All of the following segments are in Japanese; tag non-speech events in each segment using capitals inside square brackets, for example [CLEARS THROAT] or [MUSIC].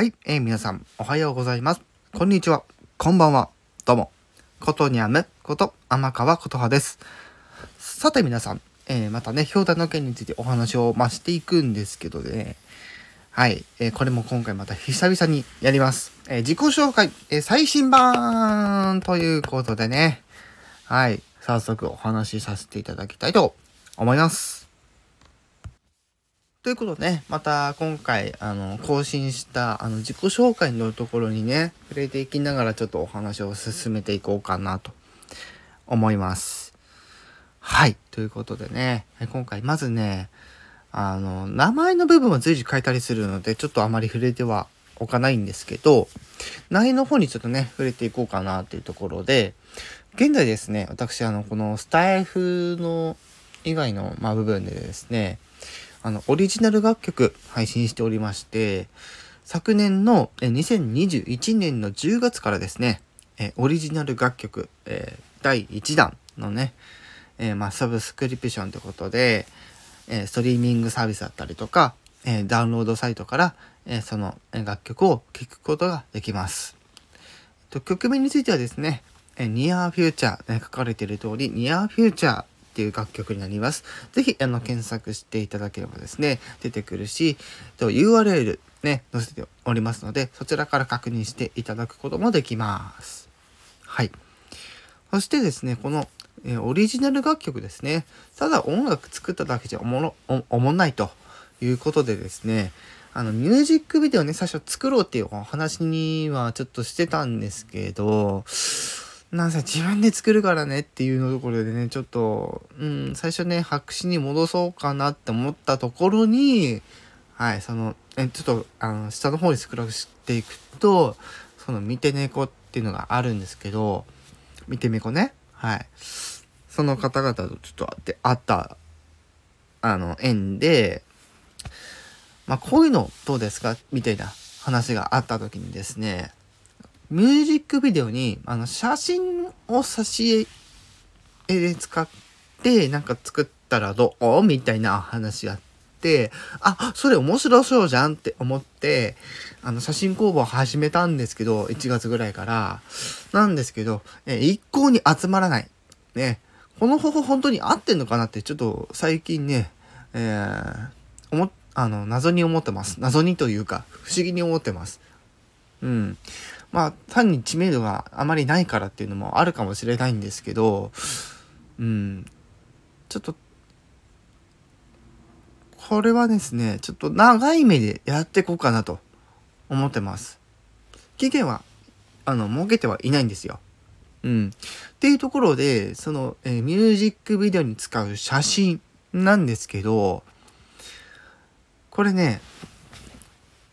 はい、えー皆さん、おはようございます。こんにちは。こんばんは。どうも。ことにゃむこと天川琴葉です。さて皆さん、えーまたね、氷太の件についてお話をましていくんですけどね。はい、えーこれも今回また久々にやります。えー自己紹介、えー最新版ということでね。はい、早速お話しさせていただきたいと思います。ということでね、また今回、あの、更新した、あの、自己紹介のところにね、触れていきながらちょっとお話を進めていこうかなと思います。はい。ということでね、今回まずね、あの、名前の部分は随時変えたりするので、ちょっとあまり触れてはおかないんですけど、内容の方にちょっとね、触れていこうかなというところで、現在ですね、私、あの、このスタイフの以外の、まあ、部分でですね、あの、オリジナル楽曲配信しておりまして、昨年の2021年の10月からですね、えオリジナル楽曲、え第1弾のね、えまあ、サブスクリプションということで、えストリーミングサービスだったりとか、えダウンロードサイトから、えその楽曲を聴くことができます。と曲名についてはですね、えー Near Future、ね、書かれている通り Near Future っていう楽曲になります。ぜひあの検索していただければですね、出てくるし、と URL ね、載せておりますので、そちらから確認していただくこともできます。はい。そしてですね、この、えーオリジナル楽曲ですね。ただ音楽作っただけじゃおもろ、おおもんないということでですね、あの、ミュージックビデオね、最初作ろうっていうお話にはちょっとしてたんですけど、なんせ自分で作るからねっていうのところでね、ちょっと、うん、最初ね、白紙に戻そうかなって思ったところに、はい、その、えちょっと、あの、下の方にスクロールしていくと、その、見て猫っていうのがあるんですけど、見て猫ね、はい。その方々とちょっと会って、会った、あの、縁で、まあ、こういうのどうですか？みたいな話があった時にですね、ミュージックビデオに、あの、写真を挿絵で使って、なんか作ったらどう？みたいな話があって、あ、それ面白そうじゃんって思って、あの、写真工房始めたんですけど、1月ぐらいから。なんですけど、え一向に集まらない。ね。この方法本当に合ってんのかなって、ちょっと最近ね、えー、思、あの、謎に思ってます。謎にというか、不思議に思ってます。うん。まあ、単に知名度があまりないからっていうのもあるかもしれないんですけど、うん。ちょっと、これはですね、ちょっと長い目でやっていこうかなと思ってます。期限は、あの、設けてはいないんですよ。うん。っていうところで、その、えーミュージックビデオに使う写真なんですけど、これね、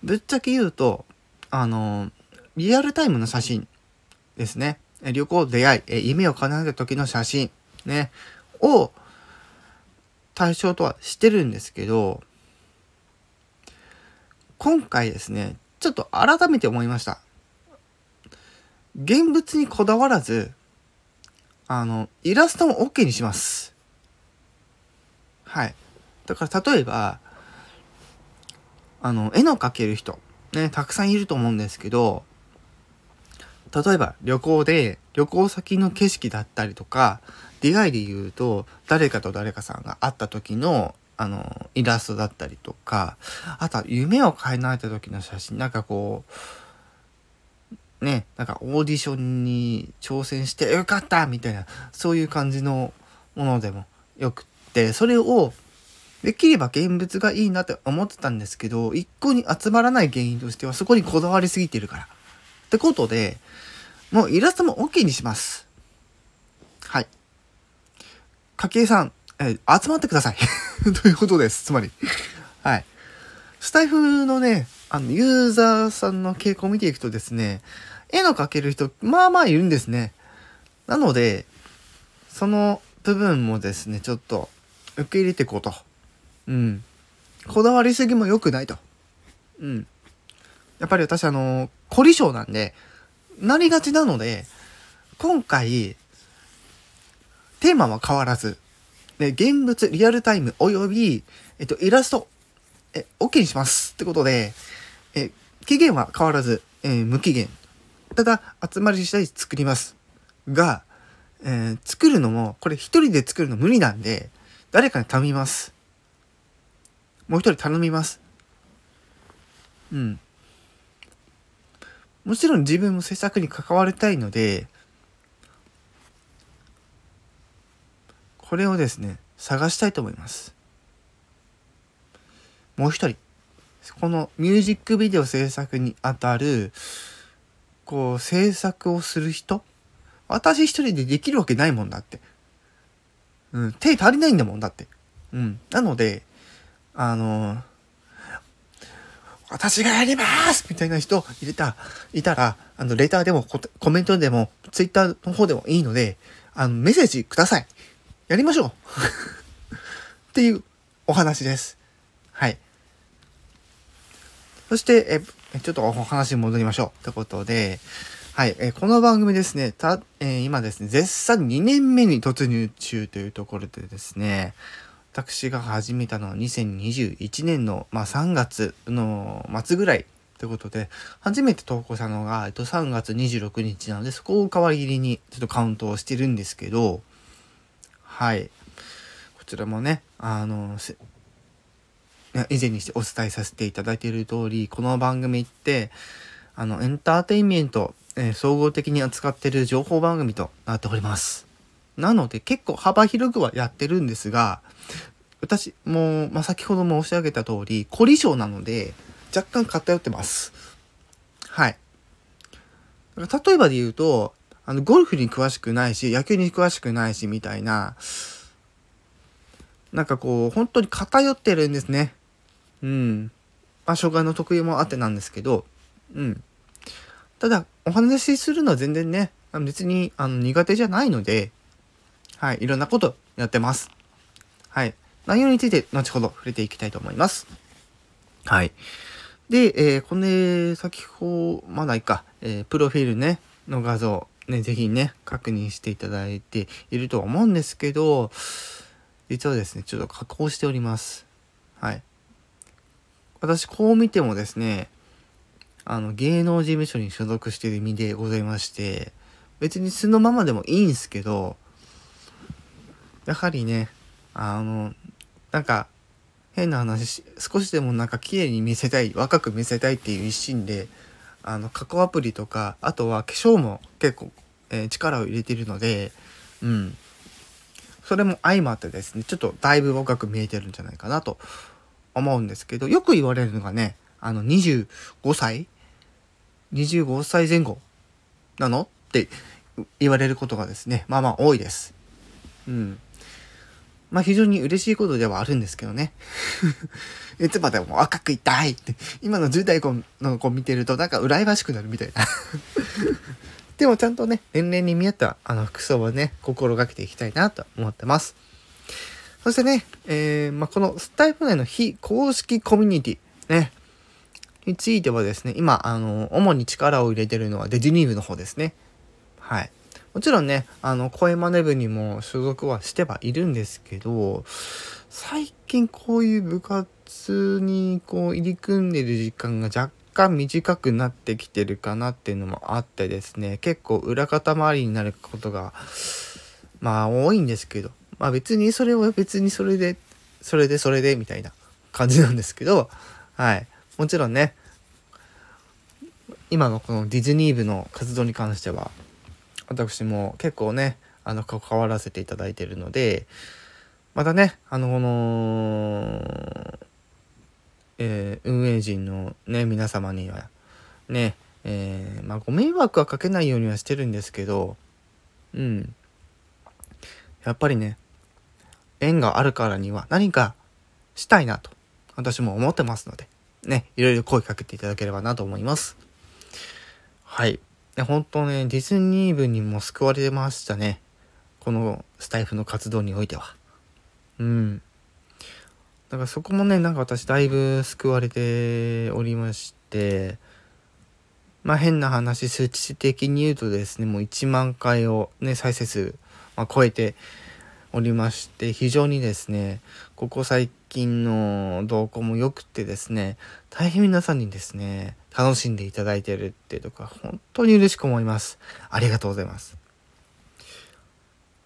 ぶっちゃけ言うと、あの、リアルタイムの写真ですね。旅行、出会い、夢を叶えた時の写真、ね、を対象とはしてるんですけど、今回ですね、ちょっと改めて思いました。現物にこだわらず、あの、イラストも OK にします。はい。だから例えば、あの、絵の描ける人、ね、たくさんいると思うんですけど、例えば旅行で旅行先の景色だったりとか、出会いで言うと、誰かと誰かさんが会った時の、あの、イラストだったりとか、あとは夢を叶えた時の写真、なんかこう、ね、なんかオーディションに挑戦してよかったみたいな、そういう感じのものでもよくって、それをできれば現物がいいなって思ってたんですけど、一向に集まらない原因としてはそこにこだわりすぎてるから。ってことで、もうイラストも OK にします。はい。かけいさん、え集まってください。[LAUGHS] ということです。つまり。はい。スタイフのね、あの、ユーザーさんの傾向を見ていくとですね、絵の描ける人、まあまあいるんですね。なので、その部分もですね、ちょっと受け入れていこうと。うん。こだわりすぎも良くないと。うん。やっぱり私、あの、凝り性なんで、なりがちなので、今回、テーマは変わらず、で、現物、リアルタイム、および、えっと、イラスト、え、OK にしますってことで、え、期限は変わらず、えー、無期限。ただ、集まり次第作ります。が、えー、作るのも、これ一人で作るの無理なんで、誰かに頼みます。もう一人頼みます。うん。もちろん自分も制作に関わりたいので、これをですね、探したいと思います。もう一人、このミュージックビデオ制作にあたる、こう、制作をする人私一人でできるわけないもんだって。うん、手足りないんだもんだって。うん。なので、あのー、私がやりますみたいな人入れた、いたら、あの、レターでもコメントでも、ツイッターの方でもいいので、あの、メッセージください。やりましょうっていうお話です。はい。そして、え、ちょっとお話に戻りましょう。ということで、はい、えこの番組ですね、た、えー、今ですね、絶賛2年目に突入中というところでですね、私が始めたのは2021年の、まあ、3月の末ぐらいということで、初めて投稿したのが、えっと、3月26日なので、そこを皮切りにちょっとカウントをしてるんですけど、はい。こちらもね、あの、以前にしてお伝えさせていただいている通り、この番組って、あの、エンターテインメント、えー、総合的に扱ってる情報番組となっております。なので、結構幅広くはやってるんですが、私も、まあ、先ほど申し上げた通り、凝り性なので、若干偏ってます。はい。例えばで言うと、あの、ゴルフに詳しくないし、野球に詳しくないし、みたいな、なんかこう、本当に偏ってるんですね。うん。まあ、障害の得意もあってなんですけど、うん。ただ、お話しするのは全然ね、別にあの苦手じゃないので、はい、いろんなことやってます。はい。内容について後ほど触れていきたいと思います。はい。で、えー、これ、先ほど、まだいいか、えー、プロフィールね、の画像、ね、ぜひね、確認していただいているとは思うんですけど、実はですね、ちょっと加工しております。はい。私、こう見てもですね、あの、芸能事務所に所属している身でございまして、別に素のままでもいいんですけど、やはりね、あの、なんか、変な話、少しでもなんか綺麗に見せたい、若く見せたいっていう一心で、あの、加工アプリとか、あとは化粧も結構、えー、力を入れてるので、うん。それも相まってですね、ちょっとだいぶ若く見えてるんじゃないかなと思うんですけど、よく言われるのがね、あの、25歳 ?25 歳前後なの？って言われることがですね、まあまあ多いです。うん。まあ非常に嬉しいことではあるんですけどね。[LAUGHS] いつまでも若くいたいって、今の10代の子見てるとなんか羨ましくなるみたいな。[LAUGHS] でもちゃんとね、年齢に見合ったあの服装はね、心がけていきたいなと思ってます。そしてね、えー、まあ、このスタイフ内の非公式コミュニティ、ね、についてはですね、今、あの、主に力を入れてるのはデジニーブの方ですね。はい。もちろんね、あの、声真似部にも所属はしてはいるんですけど、最近こういう部活にこう入り組んでる時間が若干短くなってきてるかなっていうのもあってですね、結構裏方周りになることが、まあ多いんですけど、まあ別にそれは別にそれで、それでそれでみたいな感じなんですけど、はい。もちろんね、今のこのディズニー部の活動に関しては、私も結構ね、あの、関わらせていただいているので、またね、あの、この、えー、運営陣のね、皆様には、ね、えー、まあ、ご迷惑はかけないようにはしてるんですけど、うん。やっぱりね、縁があるからには何かしたいなと、私も思ってますので、ね、いろいろ声かけていただければなと思います。はい。本当ね、ディズニー部にも救われましたね。このスタイフの活動においては。うん。だからそこもね、なんか私だいぶ救われておりまして、まあ変な話、数値的に言うとですね、もう1万回をね、再生数、まあ、超えておりまして非常にですねここ最近の動向も良くてですね大変皆さんにですね楽しんでいただいてるっていうところ本当に嬉しく思いますありがとうございます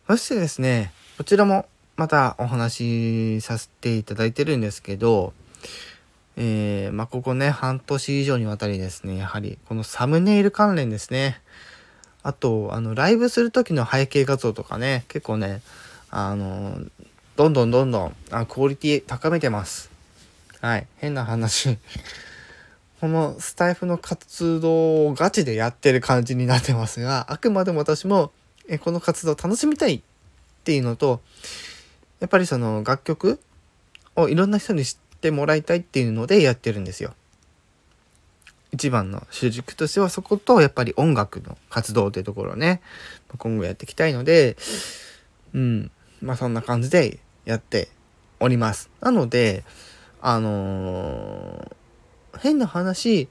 そしてですねこちらもまたお話しさせていただいてるんですけどえー、まあ、ここね、半年以上にわたりですね、やはりこのサムネイル関連ですね。あと、あの、ライブする時の背景画像とかね、結構ね、あの、どんどんどんどんあクオリティ高めてます。はい。変な話。[LAUGHS] このスタイフの活動をガチでやってる感じになってますが、あくまでも私もえこの活動を楽しみたいっていうのと、やっぱりその楽曲をいろんな人に知ってもらいたいっていうのでやってるんですよ。一番の主軸としてはそことやっぱり音楽の活動というところをね、今後やっていきたいので、うん、まあそんな感じでやっております。なので、あのー、変な話、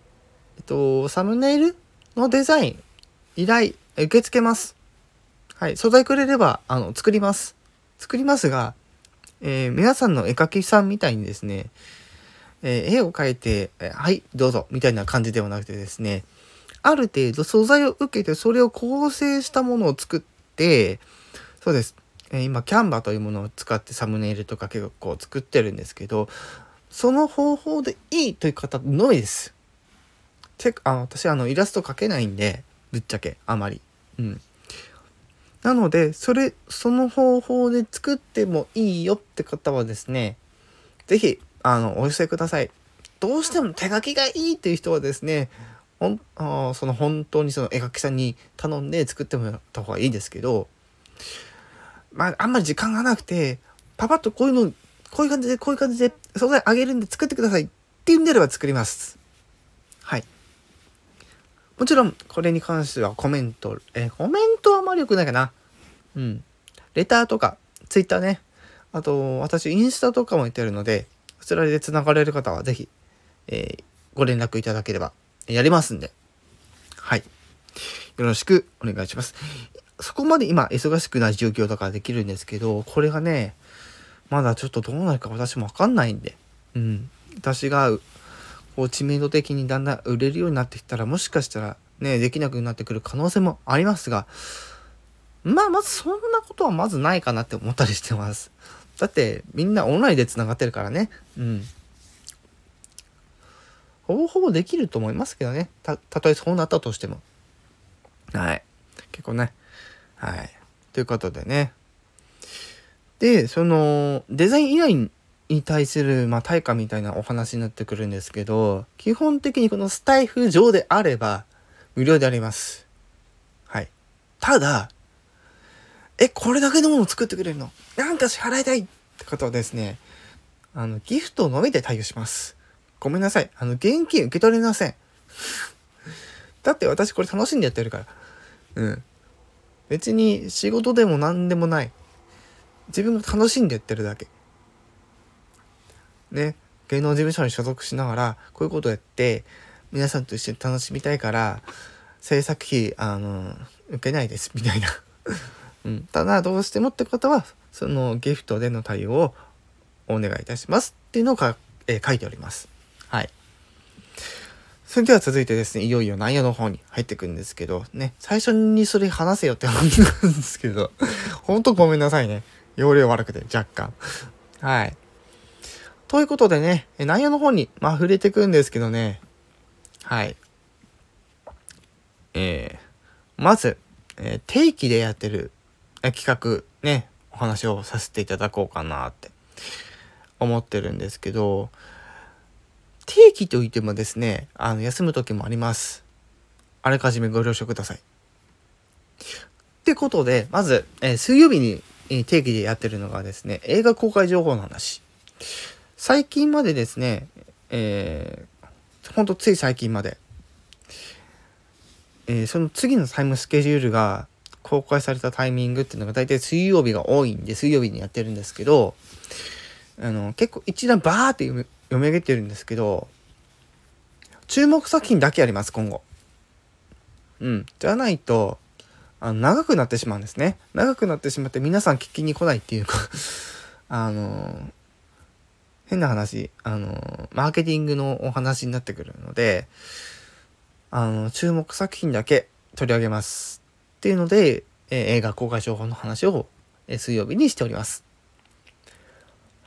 えっと、サムネイルのデザイン、依頼、受け付けます。はい、素材くれれば、あの、作ります。作りますが、えー、皆さんの絵描きさんみたいにですね、えー、絵を描いて、えはい、どうぞ、みたいな感じではなくてですね、ある程度素材を受けて、それを構成したものを作って、そうです。え今、キャンバというものを使ってサムネイルとか結構作ってるんですけど、その方法でいいという方のみです。てあ私、あの、イラスト描けないんで、ぶっちゃけ、あまり。うん。なので、それ、その方法で作ってもいいよって方はですね、是非あの、お寄せください。どうしても手書きがいいっていう人はですね、ほんあその本当にその絵描きさんに頼んで作ってもらった方がいいですけど、まあ、あんまり時間がなくて、パパッとこういうの、こういう感じで、こういう感じで素材あげるんで作ってくださいっていうんであれば作ります。はい。もちろん、これに関してはコメント、えコメントはあまり良くないかな。うん。レターとか、ツイッターね。あと、私、インスタとかもやってるので、そちらで繋がれる方はぜひ、えー、ご連絡いただければやりますんで。はい。よろしくお願いします。そこまで今忙しくない状況とからできるんですけど、これがね、まだちょっとどうなるか私もわかんないんで、うん。私が、こう知名度的にだんだん売れるようになってきたら、もしかしたらね、できなくなってくる可能性もありますが、まあ、まずそんなことはまずないかなって思ったりしてます。だってみんなオンラインで繋がってるからね。うん。ほぼほぼできると思いますけどね。た、たとえそうなったとしても。はい。結構ね。はい。ということでね。で、その、デザイン依頼に対する、まあ、対価みたいなお話になってくるんですけど、基本的にこのスタイフ上であれば、無料であります。はい。ただ、え、これだけのものを作ってくれるの？なんか支払いたいって方はですね、あの、ギフトのみで対応します。ごめんなさい。あの、現金受け取れません。だって私これ楽しんでやってるから。うん。別に仕事でも何でもない。自分が楽しんでやってるだけ。ね。芸能事務所に所属しながら、こういうことをやって、皆さんと一緒に楽しみたいから、制作費、あの、受けないです、みたいな。[LAUGHS] うん、ただどうしてもって方はそのギフトでの対応をお願いいたしますっていうのを、えー、書いております。はい。それでは続いてですね、いよいよ内容の方に入っていくんですけど、ね、最初にそれ話せよって話なんですけど、[LAUGHS] ほんとごめんなさいね。容量悪くて、若干。はい。ということでね、内容の方に、まあ、触れていくんですけどね、はい。えー、まず、えー、定期でやってる企画ね、お話をさせていただこうかなって思ってるんですけど、定期といってもですね、あの、休む時もあります。あらかじめご了承ください。ってことで、まず、えー、水曜日に、え定期でやってるのがですね、映画公開情報の話。最近までですね、えー、ほんとつい最近まで、えー、その次のタイムスケジュールが公開されたタイミングっていうのが大体水曜日が多いんで、水曜日にやってるんですけど、あの、結構一段バーって読み上げてるんですけど、注目作品だけあります、今後。うん。じゃないと、あの長くなってしまうんですね。長くなってしまって皆さん聞きに来ないっていうか [LAUGHS] あの変な話、あのマーケティングのお話になってくるので、あの、注目作品だけ取り上げます。っていうので、えー、映画公開情報の話を、えー、水曜日にしております。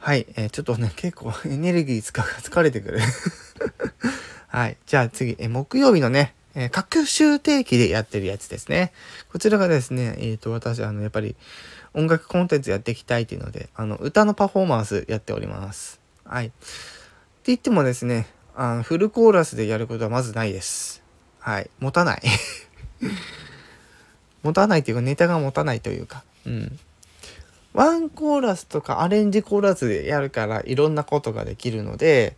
はい、えー、ちょっとね、[LAUGHS] 結構エネルギー使う疲れてくる [LAUGHS] はい、じゃあ次、え木曜日のね、えー、各週定期でやってるやつですね。こちらがですね、えっ、ー、と、私、あの、やっぱり音楽コンテンツやっていきたいっていうので、あの、歌のパフォーマンスやっております。はい。って言ってもですね、あのフルコーラスでやることはまずないです。はい。持たない [LAUGHS] 持たないっていうか、ネタが持たないというか、うん。ワンコーラスとかアレンジコーラスでやるからいろんなことができるので、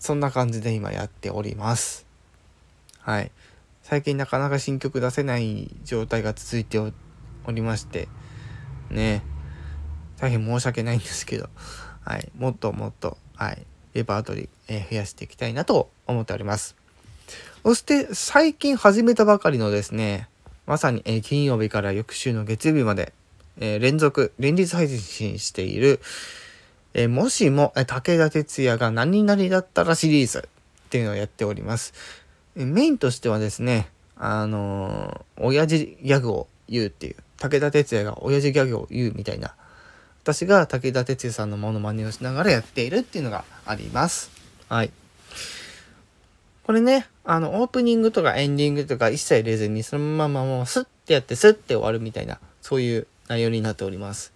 そんな感じで今やっております。はい。最近なかなか新曲出せない状態が続いておりまして、ね。大変申し訳ないんですけど、はい。もっともっと、はい。レパートリー、えー、増やしていきたいなと思っております。そして最近始めたばかりのですね、まさに、え金曜日から翌週の月曜日まで、え連続、連日配信している、えもしも、え武田鉄矢が何々だったらシリーズっていうのをやっております。えメインとしてはですね、あのー、親父ギャグを言うっていう、武田鉄矢が親父ギャグを言うみたいな、私が武田鉄矢さんのモノマネをしながらやっているっていうのがあります。はい。これね、あの、オープニングとかエンディングとか一切入れずに、そのままもうスッてやってスッて終わるみたいな、そういう内容になっております。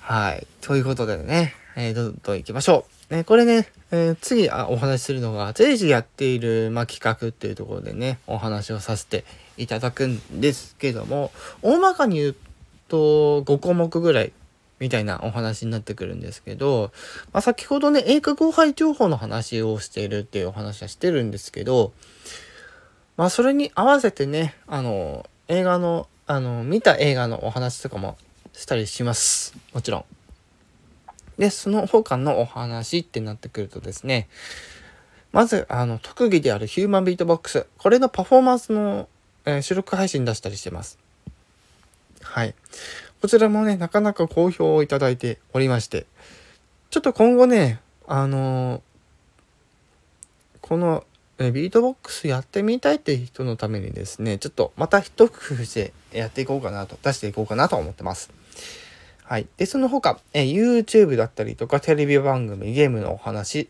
はい。ということでね、えー、どんどん行きましょう。ね、これね、えー、次あお話しするのが、随時やっている、ま、企画っていうところでね、お話をさせていただくんですけども、大まかに言うと5項目ぐらいみたいなお話になってくるんですけど、まあ、先ほどね、映画後輩情報の話をしているっていうお話はしてるんですけど、まあ、それに合わせてね、あの、映画の、あの、見た映画のお話とかもしたりします。もちろん。で、その他のお話ってなってくるとですね、まず、あの、特技であるヒューマンビートボックス。これのパフォーマンスの、えー、収録配信出したりしてます。はい。こちらもね、なかなか好評をいただいておりまして、ちょっと今後ね、あのー、このビートボックスやってみたいっていう人のためにですね、ちょっとまた一工夫してやっていこうかなと、出していこうかなと思ってます。はい。で、その他、え YouTube だったりとかテレビ番組、ゲームのお話、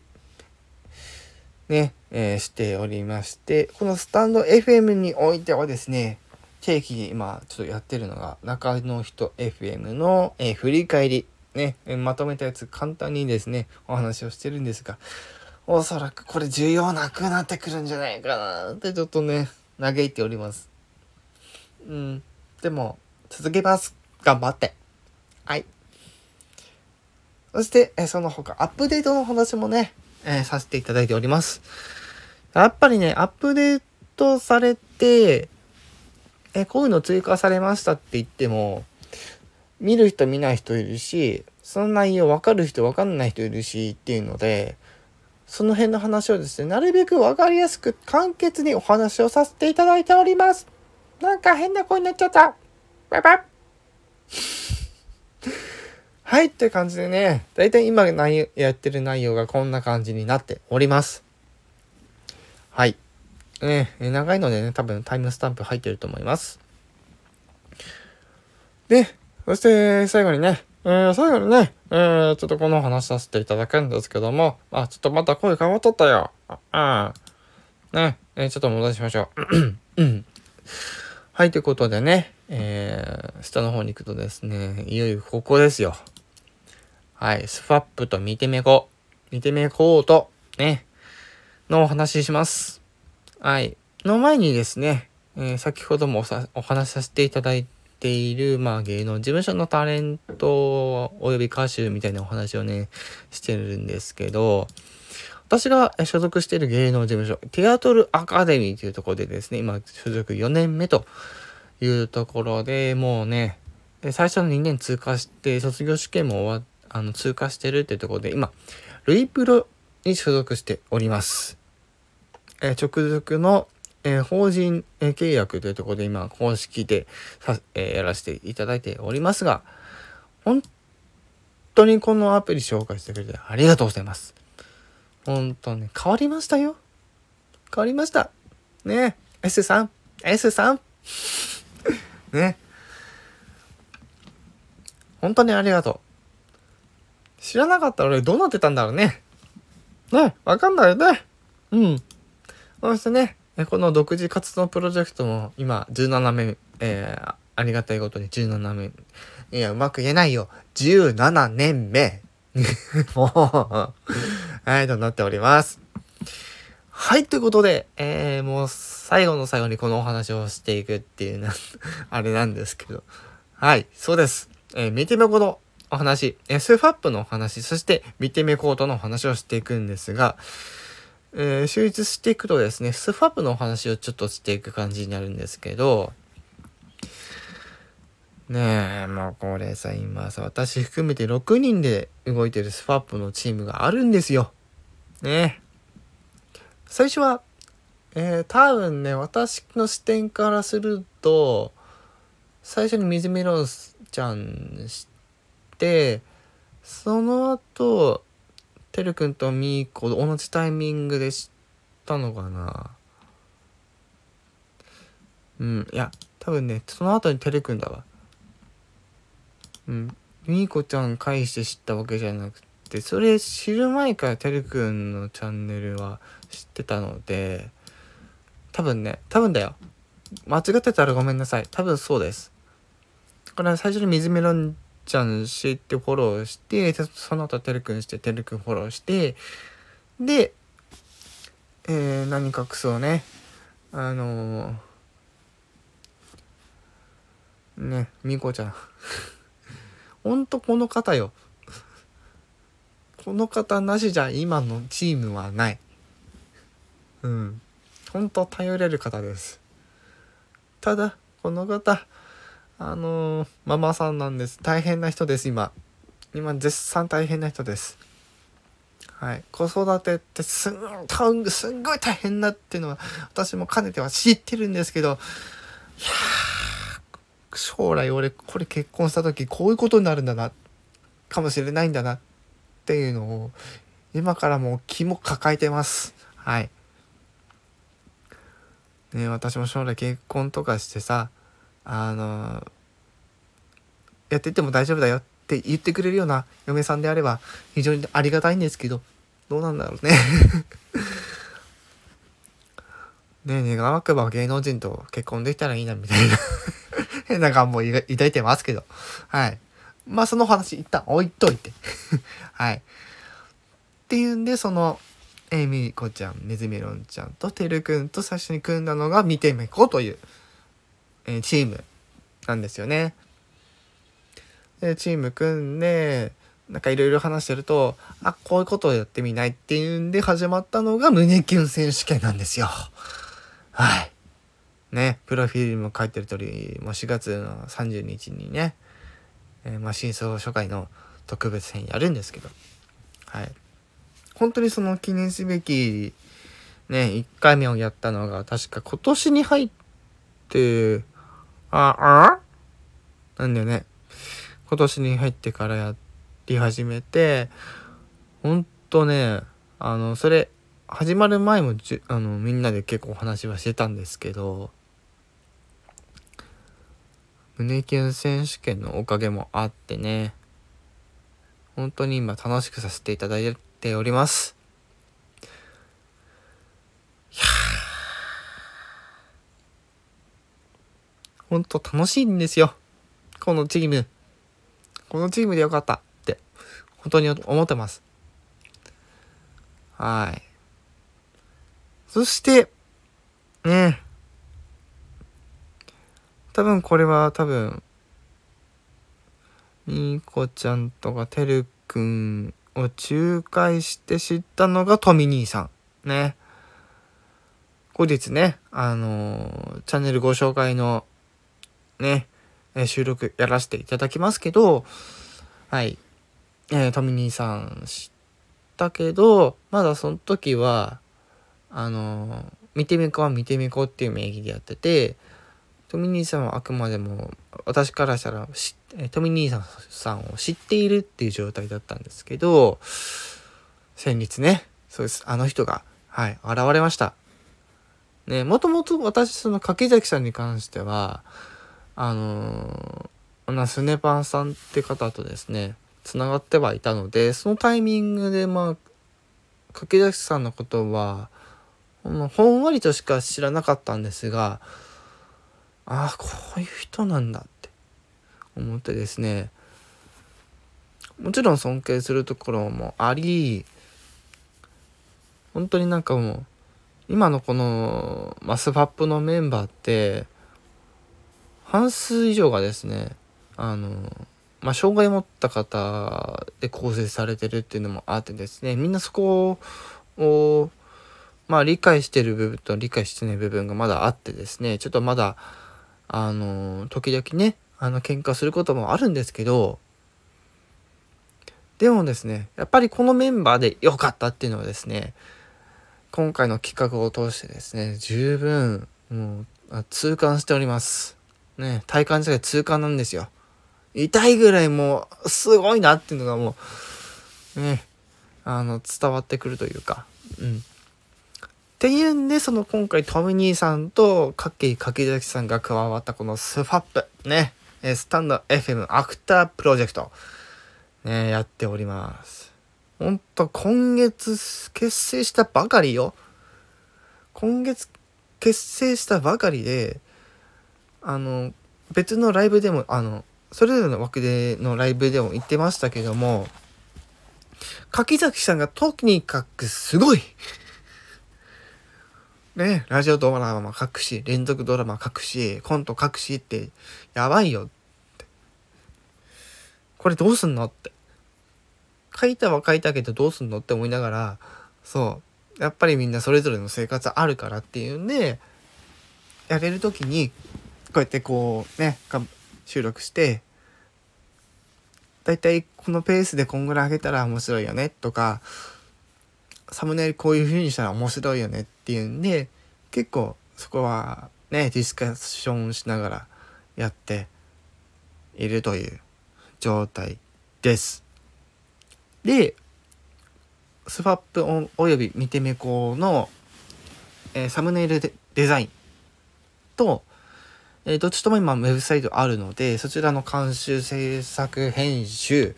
ね、えー、しておりまして、このスタンド FM においてはですね、定期に今ちょっとやってるのが中の人 FM の、えー、振り返りね、まとめたやつ簡単にですねお話をしてるんですがおそらくこれ重要なくなってくるんじゃないかなってちょっとね嘆いております。うん。でも続けます。頑張って。はい。そして、え、その他アップデートの話もね、えー、させていただいております。やっぱりねアップデートされてえ、こういうの追加されましたって言っても、見る人見ない人いるし、その内容分かる人分かんない人いるしっていうので、その辺の話をですね、なるべく分かりやすく簡潔にお話をさせていただいております。なんか変な声になっちゃった。バイバイ。[LAUGHS] はい、って感じでね、だいたい今やってる内容がこんな感じになっております。はい。ね、長いのでね、多分タイムスタンプ入ってると思います。で、そして最後にね、えー、最後にね、えー、ちょっとこの話させていただくんですけども、あ、ちょっとまた声変わっとったよ。あ、あね、えー、ちょっと戻しましょう。う [CLEARS THROAT] んはい、ということでね、えー、下の方に行くとですね、いよいよここですよ。はい、スファップと見てめこ、見てめこうと、ね、のお話しします。はい。の前にですね、えー、先ほどもお話しさせていただいている、まあ、芸能事務所のタレントおよび歌手みたいなお話をね、してるんですけど、私が所属している芸能事務所、ティアトルアカデミーというところでですね、今、所属4年目というところで、もうね、最初の2年通過して、卒業試験も終わあの通過してるっていうところで、今、ルイプロに所属しております。え直属の、えー、法人、えー、契約というところで今公式でさ、えー、やらせていただいておりますが本当にこのアプリ紹介してくれてありがとうございます。本当ね変わりましたよ。変わりました。ね S さん S さん [LAUGHS] ね本当にありがとう。知らなかったら俺どうなってたんだろうね。ねわかんないよね。うん。そしてね、この独自活動プロジェクトも今17目、えー、ありがたいことに17目。いや、うまく言えないよ。17年目。[LAUGHS] もうはい、となっております。はい、ということで、えー、もう最後の最後にこのお話をしていくっていうな [LAUGHS] あれなんですけど。はい、そうです。えー、見てみこのお話、SFAP のお話、そして見てみコートのお話をしていくんですが、えー、集立していくとですね、スファップのお話をちょっとしていく感じになるんですけど、ねえ、もうこれさ、今さ、私含めて6人で動いてるスファップのチームがあるんですよ。ねえ最初は、えー、多分ね、私の視点からすると、最初に水メロンちゃんして、その後、てるくんとみーこ同じタイミングで知ったのかな？うんいや多分ねその後にてるくんだわ。うんみーこちゃん返して知ったわけじゃなくてそれ知る前からてるくんのチャンネルは知ってたので多分ね多分だよ。間違ってたらごめんなさい。多分そうです。これ最初に水メロンちゃん知ってフォローして、その後てるくんして、てるくんフォローして、で、えー、何隠そうね。あのー、ね、みこちゃん。[LAUGHS] ほんとこの方よ。この方なしじゃ今のチームはない。うん。ほんと頼れる方です。ただ、この方、あのー、ママさんなんです。大変な人です、今。今、絶賛大変な人です。はい。子育てってすんすんごい大変だっていうのは、私も兼ねては知ってるんですけど、いや将来俺、これ結婚した時、こういうことになるんだな、かもしれないんだな、っていうのを、今からもう気も抱えてます。はい。ね私も将来結婚とかしてさ、あのやってっても大丈夫だよって言ってくれるような嫁さんであれば非常にありがたいんですけどどうなんだろうね。[LAUGHS] ねえ願わくば芸能人と結婚できたらいいなみたいな。変な願望を抱いてますけど。はい。まあその話一旦置いといて。[LAUGHS] はい。っていうんでそのえみこちゃんねずみろんちゃんとてるくんと最初に組んだのが見てめこうというえチームなんですよね。でチーム組んでなんかいろいろ話してるとあこういうことをやってみないっていうんで始まったのが胸キュン選手権なんですよ。はい。ねプロフィールにも書いてる通りもう4月の30日にね、えー、まあ、真相初回の特別編やるんですけどはい本当にその記念すべきね1回目をやったのが確か今年に入ってあ、あ？なんだよね。今年に入ってからやり始めて、ほんとね、あの、それ、始まる前もじあのみんなで結構お話はしてたんですけど、胸キュン選手権のおかげもあってね、本当に今楽しくさせていただいております。ほんと楽しいんですよ。このチーム。このチームでよかったって、本当に思ってます。はい。そして、ね多分これは多分、みーこちゃんとかてるくんを仲介して知ったのがトミ兄さん。ね。後日ね、あのー、チャンネルご紹介のね、え収録やらせていただきますけど、はい。えー、トミニーさん知ったけど、まだその時は、あのー、見てみこは見てみこっていう名義でやってて、トミ兄さんはあくまでも私からしたらトミ兄さんを知っているっていう状態だったんですけど、先日ね、そうです、あの人が、はい、現れました。ね、もともと私、その柿崎さんに関しては、あのー、なスネパンさんって方とですね、つながってはいたので、そのタイミングで、まあ、柿崎さんのことは、ほんわりとしか知らなかったんですが、ああ、こういう人なんだって思ってですね、もちろん尊敬するところもあり、本当になんかもう、今のこのマスファップのメンバーって、半数以上がですね、あの、まあ、障害を持った方で構成されてるっていうのもあってですね、みんなそこを、まあ、理解してる部分と理解してない部分がまだあってですね、ちょっとまだ、あの、時々ね、あの、喧嘩することもあるんですけど、でもですね、やっぱりこのメンバーで良かったっていうのはですね、今回の企画を通してですね、十分、もう、痛感しております。ね、体感自体痛感なんですよ。痛いぐらいもう、すごいなっていうのがもう、ね、あの、伝わってくるというか、うん。っていうんで、その今回トミ兄さんとかっけい柿崎さんが加わったこのスファップね、スタンド FM アクタープロジェクト、ね、やっております。ほんと今月結成したばかりよ。今月結成したばかりで、あの、別のライブでも、あの、それぞれの枠でのライブでも言ってましたけども、柿崎さんがとにかくすごい [LAUGHS] ね、ラジオドラマ書くし、連続ドラマ書くし、コント書くしって、やばいよって。これどうすんのって。書いたは書いたけどどうすんのって思いながら、そう。やっぱりみんなそれぞれの生活あるからっていうんで、やれる時に、こうやってこうね、収録して、だいたいこのペースでこんぐらい上げたら面白いよねとか、サムネイルこういう風にしたら面白いよねっていうんで結構そこはねディスカッションしながらやっているという状態です。でスファップおよび見てめこの、えー、サムネイルデザインと、えー、どっちとも今ウェブサイトあるのでそちらの監修制作編集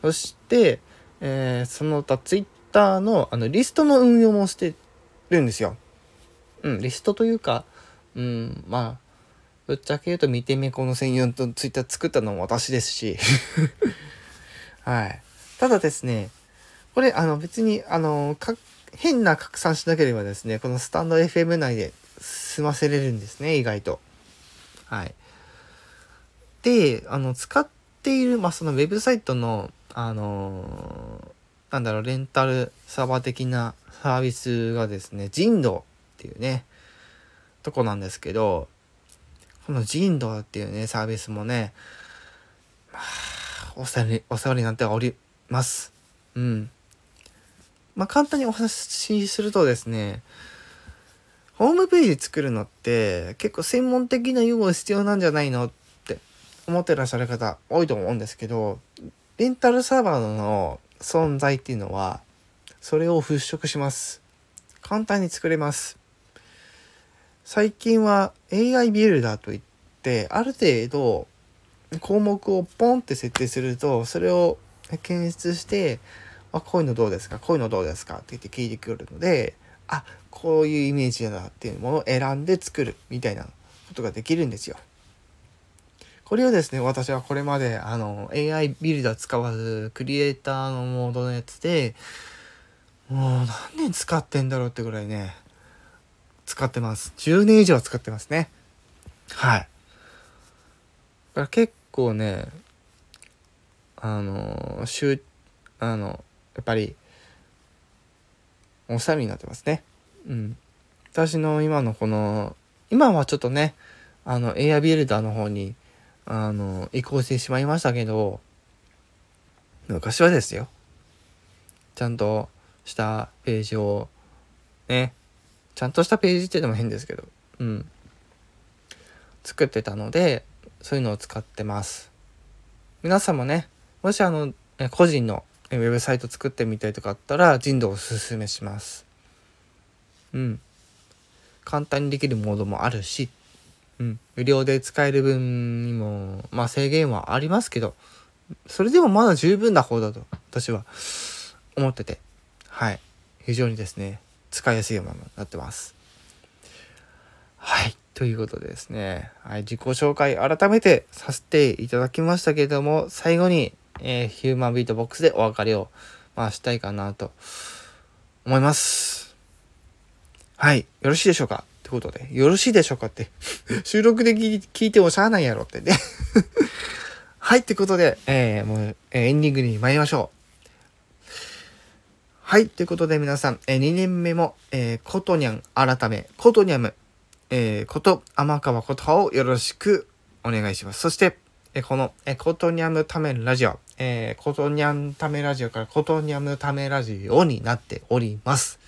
そして、えー、その他ツイッターのあのリストの運用もしてるんですよ。うん、リストというか、うん、まあ、ぶっちゃけ言うと見てみこの専用とツイッター作ったのも私ですし。[LAUGHS] はい。ただですね、これ、あの別に、あの、変な拡散しなければですね、このスタンド FM 内で済ませれるんですね、意外と。はい。で、あの、使っている、まあ、そのウェブサイトの、あのなんだろう、レンタルサーバー的なサービスがですね、人道っていうね、とこなんですけど、この人道っていうね、サービスもね、まあ、お世話に、お世話になっております。うん。まあ、簡単にお話しするとですね、ホームページ作るのって結構専門的な用語必要なんじゃないのって思ってらっしゃる方多いと思うんですけど、レンタルサーバーの存在っていうのはそれを払拭します。簡単に作れます。最近は AI ビルダーといってある程度項目をポンって設定するとそれを検出してあこういうのどうですかこういうのどうですかって言って聞いてくるのであこういうイメージだなっていうものを選んで作るみたいなことができるんですよ。これをですね、私はこれまであの AI ビルダー使わず、クリエイターのモードのやつで、もう何年使ってんだろうってぐらいね、使ってます。10年以上は使ってますね。はい。だから結構ね、あの、週、あの、やっぱり、お世話になってますね。うん。私の今のこの、今はちょっとね、あの、AI ビルダーの方にあの、移行してしまいましたけど、昔はですよ。ちゃんとしたページをね、ちゃんとしたページっていうのも変ですけど、うん。作ってたので、そういうのを使ってます。皆さんもね、もしあの、個人のウェブサイト作ってみたいとかあったら、人道をおすすめします。うん。簡単にできるモードもあるし、うん。無料で使える分にも、まあ制限はありますけど、それでもまだ十分な方だと、私は思ってて、はい。非常にですね、使いやすいものになってます。はい。ということでですね、はい、自己紹介改めてさせていただきましたけれども、最後に、えー、ヒューマンビートボックスでお別れを、まあ、したいかなと思います。はい。よろしいでしょうか？ってことで、よろしいでしょうかって [LAUGHS] 収録で聞いてもしゃあないやろってね [LAUGHS] はい。ってことで、えー、もう、えー、エンディングに参りましょう。はい。ということで皆さん、えー、2年目も、えー、コトニャン改め、コトニャム、えー、こと、天川ことをよろしくお願いします。そして、えー、この、えー、コトニャムためラジオ、えー、コトニャンためラジオからコトニャムためラジオになっております。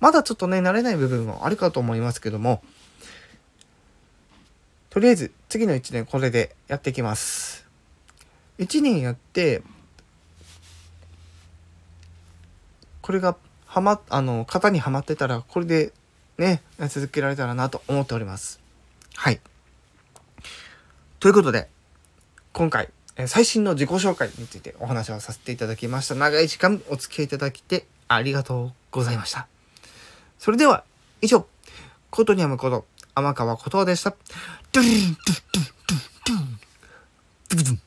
まだちょっとね、慣れない部分もあるかと思いますけども、とりあえず次の1年これでやっていきます。1年やって、これがはま、あの、型にはまってたら、これでね、続けられたらなと思っております。はい。ということで、今回、最新の自己紹介についてお話をさせていただきました。長い時間お付き合いいただきてありがとうございました。それでは、以上、ことにゃむこと、天川ことでした。ドゥルンドゥドゥドゥドゥドゥドゥ